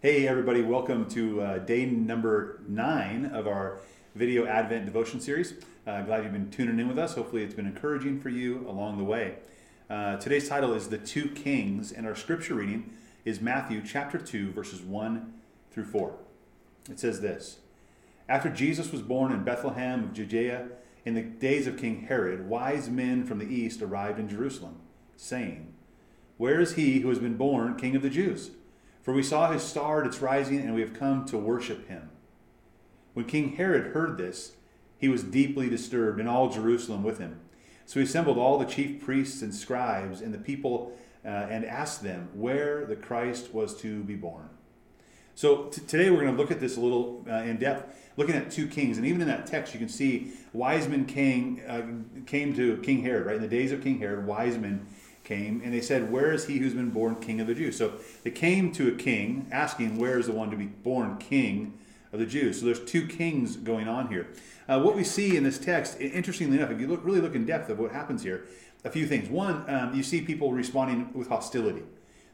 Hey, everybody, welcome to uh, day number nine of our video Advent devotion series. Uh, glad you've been tuning in with us. Hopefully, it's been encouraging for you along the way. Uh, today's title is The Two Kings, and our scripture reading is Matthew chapter 2, verses 1 through 4. It says this After Jesus was born in Bethlehem of Judea, in the days of King Herod, wise men from the east arrived in Jerusalem, saying, Where is he who has been born King of the Jews? For we saw his star at its rising, and we have come to worship him. When King Herod heard this, he was deeply disturbed, and all Jerusalem with him. So he assembled all the chief priests and scribes and the people uh, and asked them where the Christ was to be born. So t- today we're going to look at this a little uh, in depth, looking at two kings. And even in that text, you can see wise men came, uh, came to King Herod, right? In the days of King Herod, wise men came and they said, Where is he who's been born king of the Jews? So they came to a king asking, Where is the one to be born king of the Jews? So there's two kings going on here. Uh, what we see in this text, interestingly enough, if you look really look in depth of what happens here, a few things. One, um, you see people responding with hostility.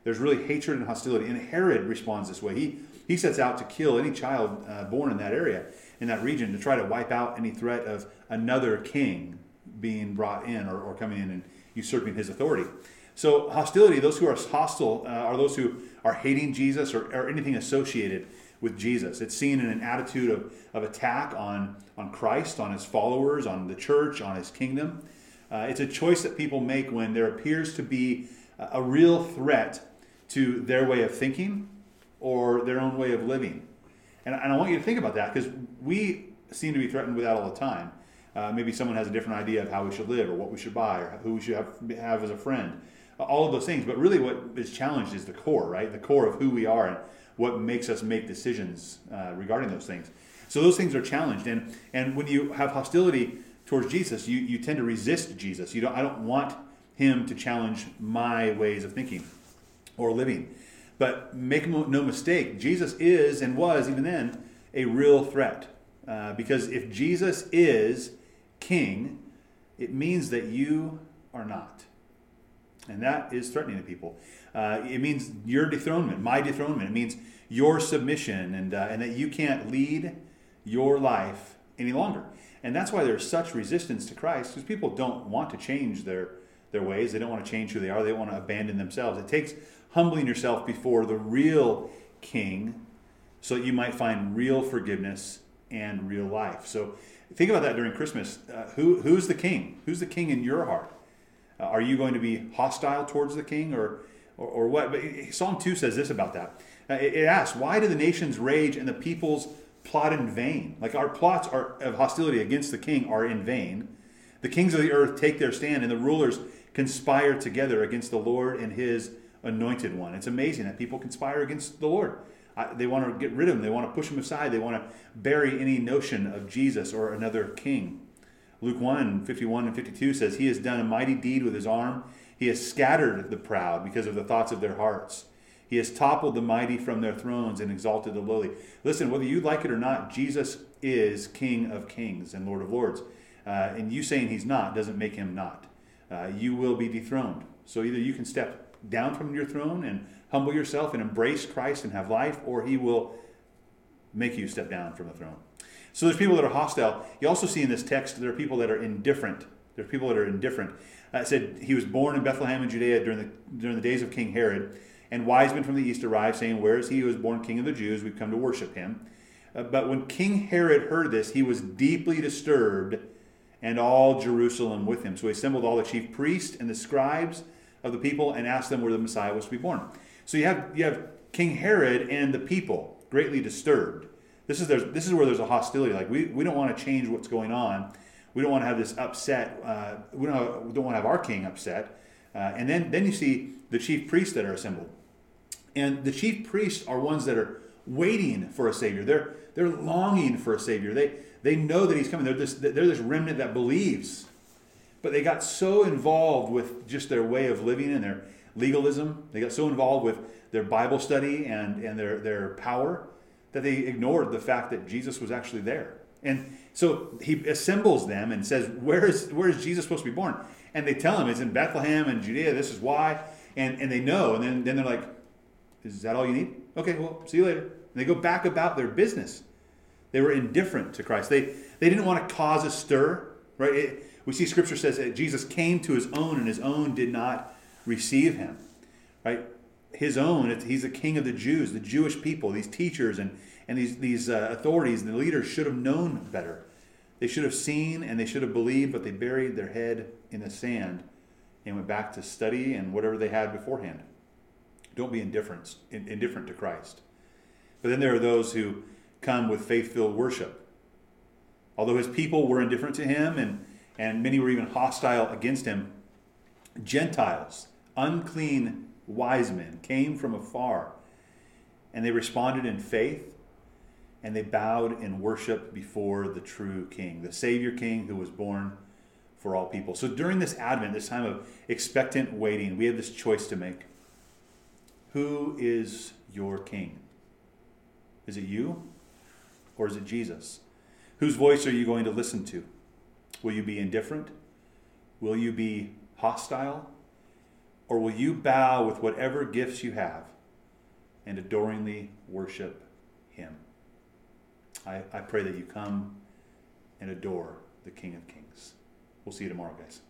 There's really hatred and hostility. And Herod responds this way. He, he sets out to kill any child uh, born in that area, in that region, to try to wipe out any threat of another king being brought in or, or coming in and usurping his authority. So, hostility, those who are hostile uh, are those who are hating Jesus or, or, anything associated with Jesus. It's seen in an attitude of, of attack on, on Christ, on his followers, on the church, on his kingdom. Uh, it's a choice that people make when there appears to be a, real threat to their way of thinking or their own way of living. And, and I want you to think about that because we seem to be threatened with that all the time. Uh, maybe someone has a different idea of how we should live or what we should buy or who we should have, have as a friend. Uh, all of those things. But really, what is challenged is the core, right? The core of who we are and what makes us make decisions uh, regarding those things. So those things are challenged. And, and when you have hostility towards Jesus, you, you tend to resist Jesus. You don't, I don't want him to challenge my ways of thinking or living. But make no mistake, Jesus is and was even then a real threat. Uh, because if Jesus is king, it means that you are not. And that is threatening to people. Uh, it means your dethronement, my dethronement. It means your submission, and, uh, and that you can't lead your life any longer. And that's why there's such resistance to Christ, because people don't want to change their, their ways. They don't want to change who they are. They want to abandon themselves. It takes humbling yourself before the real king so that you might find real forgiveness and real life. So think about that during Christmas. Uh, who, who's the king? Who's the king in your heart? Uh, are you going to be hostile towards the king or, or, or what? But Psalm 2 says this about that. Uh, it, it asks, Why do the nations rage and the peoples plot in vain? Like our plots are, of hostility against the king are in vain. The kings of the earth take their stand, and the rulers conspire together against the Lord and his anointed one. It's amazing that people conspire against the Lord. They want to get rid of him. They want to push him aside. They want to bury any notion of Jesus or another king. Luke 1 51 and 52 says, He has done a mighty deed with his arm. He has scattered the proud because of the thoughts of their hearts. He has toppled the mighty from their thrones and exalted the lowly. Listen, whether you like it or not, Jesus is King of kings and Lord of lords. Uh, and you saying he's not doesn't make him not. Uh, you will be dethroned. So either you can step down from your throne and humble yourself and embrace Christ and have life, or he will make you step down from the throne. So there's people that are hostile. You also see in this text there are people that are indifferent. There are people that are indifferent. Uh, it said he was born in Bethlehem in Judea during the during the days of King Herod, and wise men from the east arrived, saying, "Where is he who was born King of the Jews? We've come to worship him." Uh, but when King Herod heard this, he was deeply disturbed, and all Jerusalem with him. So he assembled all the chief priests and the scribes of the people and asked them where the Messiah was to be born. So you have you have King Herod and the people greatly disturbed. This is this is where there's a hostility. Like we, we don't want to change what's going on. We don't want to have this upset. Uh, we don't have, we don't want to have our king upset. Uh, and then then you see the chief priests that are assembled, and the chief priests are ones that are waiting for a savior. They're they're longing for a savior. They they know that he's coming. They're this they're this remnant that believes, but they got so involved with just their way of living and their legalism. They got so involved with their Bible study and and their their power that they ignored the fact that Jesus was actually there. And so he assembles them and says, Where is, where is Jesus supposed to be born? And they tell him it's in Bethlehem and Judea, this is why. And, and they know. And then, then they're like, Is that all you need? Okay, well, see you later. And they go back about their business. They were indifferent to Christ. They, they didn't want to cause a stir, right? It, we see scripture says that Jesus came to his own and his own did not receive him, right? His own, he's the king of the Jews, the Jewish people, these teachers and, and these, these uh, authorities and the leaders should have known better. They should have seen and they should have believed, but they buried their head in the sand and went back to study and whatever they had beforehand. Don't be indifferent, indifferent to Christ. But then there are those who come with faith filled worship. Although his people were indifferent to him and, and many were even hostile against him, Gentiles, unclean wise men, came from afar and they responded in faith and they bowed in worship before the true king, the Savior King who was born for all people. So during this Advent, this time of expectant waiting, we have this choice to make. Who is your king? Is it you or is it Jesus? Whose voice are you going to listen to? Will you be indifferent? Will you be hostile? Or will you bow with whatever gifts you have and adoringly worship Him? I, I pray that you come and adore the King of Kings. We'll see you tomorrow, guys.